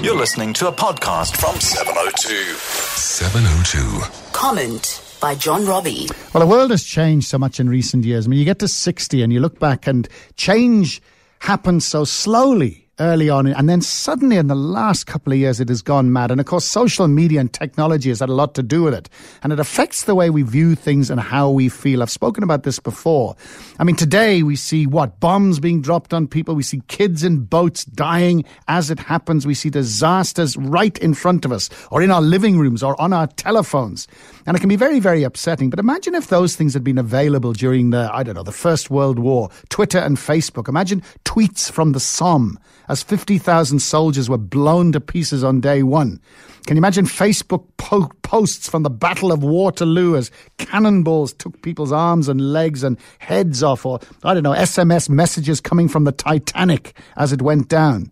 You're listening to a podcast from 702. 702. Comment by John Robbie. Well, the world has changed so much in recent years. I mean, you get to 60 and you look back and change happens so slowly early on, and then suddenly in the last couple of years, it has gone mad. And of course, social media and technology has had a lot to do with it, and it affects the way we view things and how we feel. I've spoken about this before. I mean, today we see what bombs being dropped on people, we see kids in boats dying as it happens, we see disasters right in front of us, or in our living rooms, or on our telephones, and it can be very, very upsetting. But imagine if those things had been available during the, I don't know, the First World War, Twitter and Facebook. Imagine tweets from the Somme as 50,000 soldiers were blown to pieces on day one. Can you imagine Facebook po- posts from the Battle of Waterloo as cannonballs took people's arms and legs and heads off, or I don't know, SMS messages coming from the Titanic as it went down?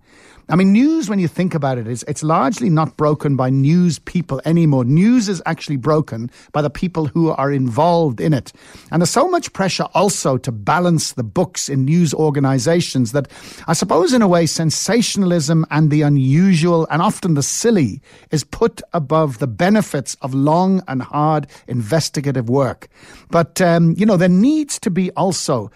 I mean, news, when you think about it, is it's largely not broken by news people anymore. News is actually broken by the people who are involved in it. And there's so much pressure also to balance the books in news organizations that I suppose, in a way, sensationalism and the unusual and often the silly is put above the benefits of long and hard investigative work. But, um, you know, there needs to be also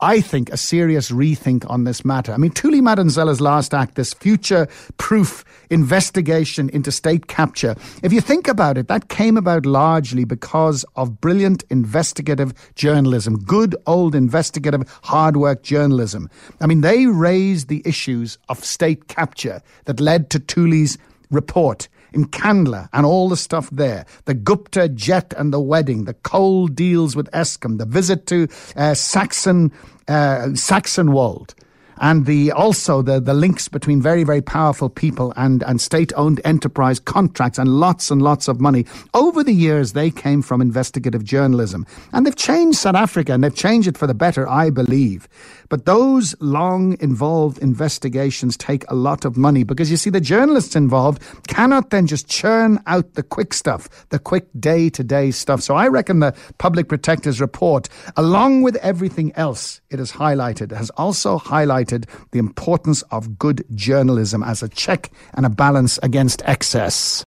I think, a serious rethink on this matter. I mean, Thuli Madonsela's last act, this future proof investigation into state capture, if you think about it, that came about largely because of brilliant investigative journalism, good old investigative hard work journalism. I mean, they raised the issues of state capture that led to Thuli's report Nkandla and all the stuff there. The Gupta jet and the wedding, the coal deals with Eskom, the visit to uh, Saxon uh, Saxonwald and the also the, the links between very very powerful people and and state owned enterprise contracts and lots and lots of money. Over the years they came from investigative journalism. And they've changed South Africa and they've changed it for the better I believe. But those long involved investigations take a lot of money because you see the journalists involved cannot then just churn out the quick stuff the quick day to day stuff. So I reckon the public protector's report along with everything else it has highlighted has also highlighted the importance of good journalism as a check and a balance against excess.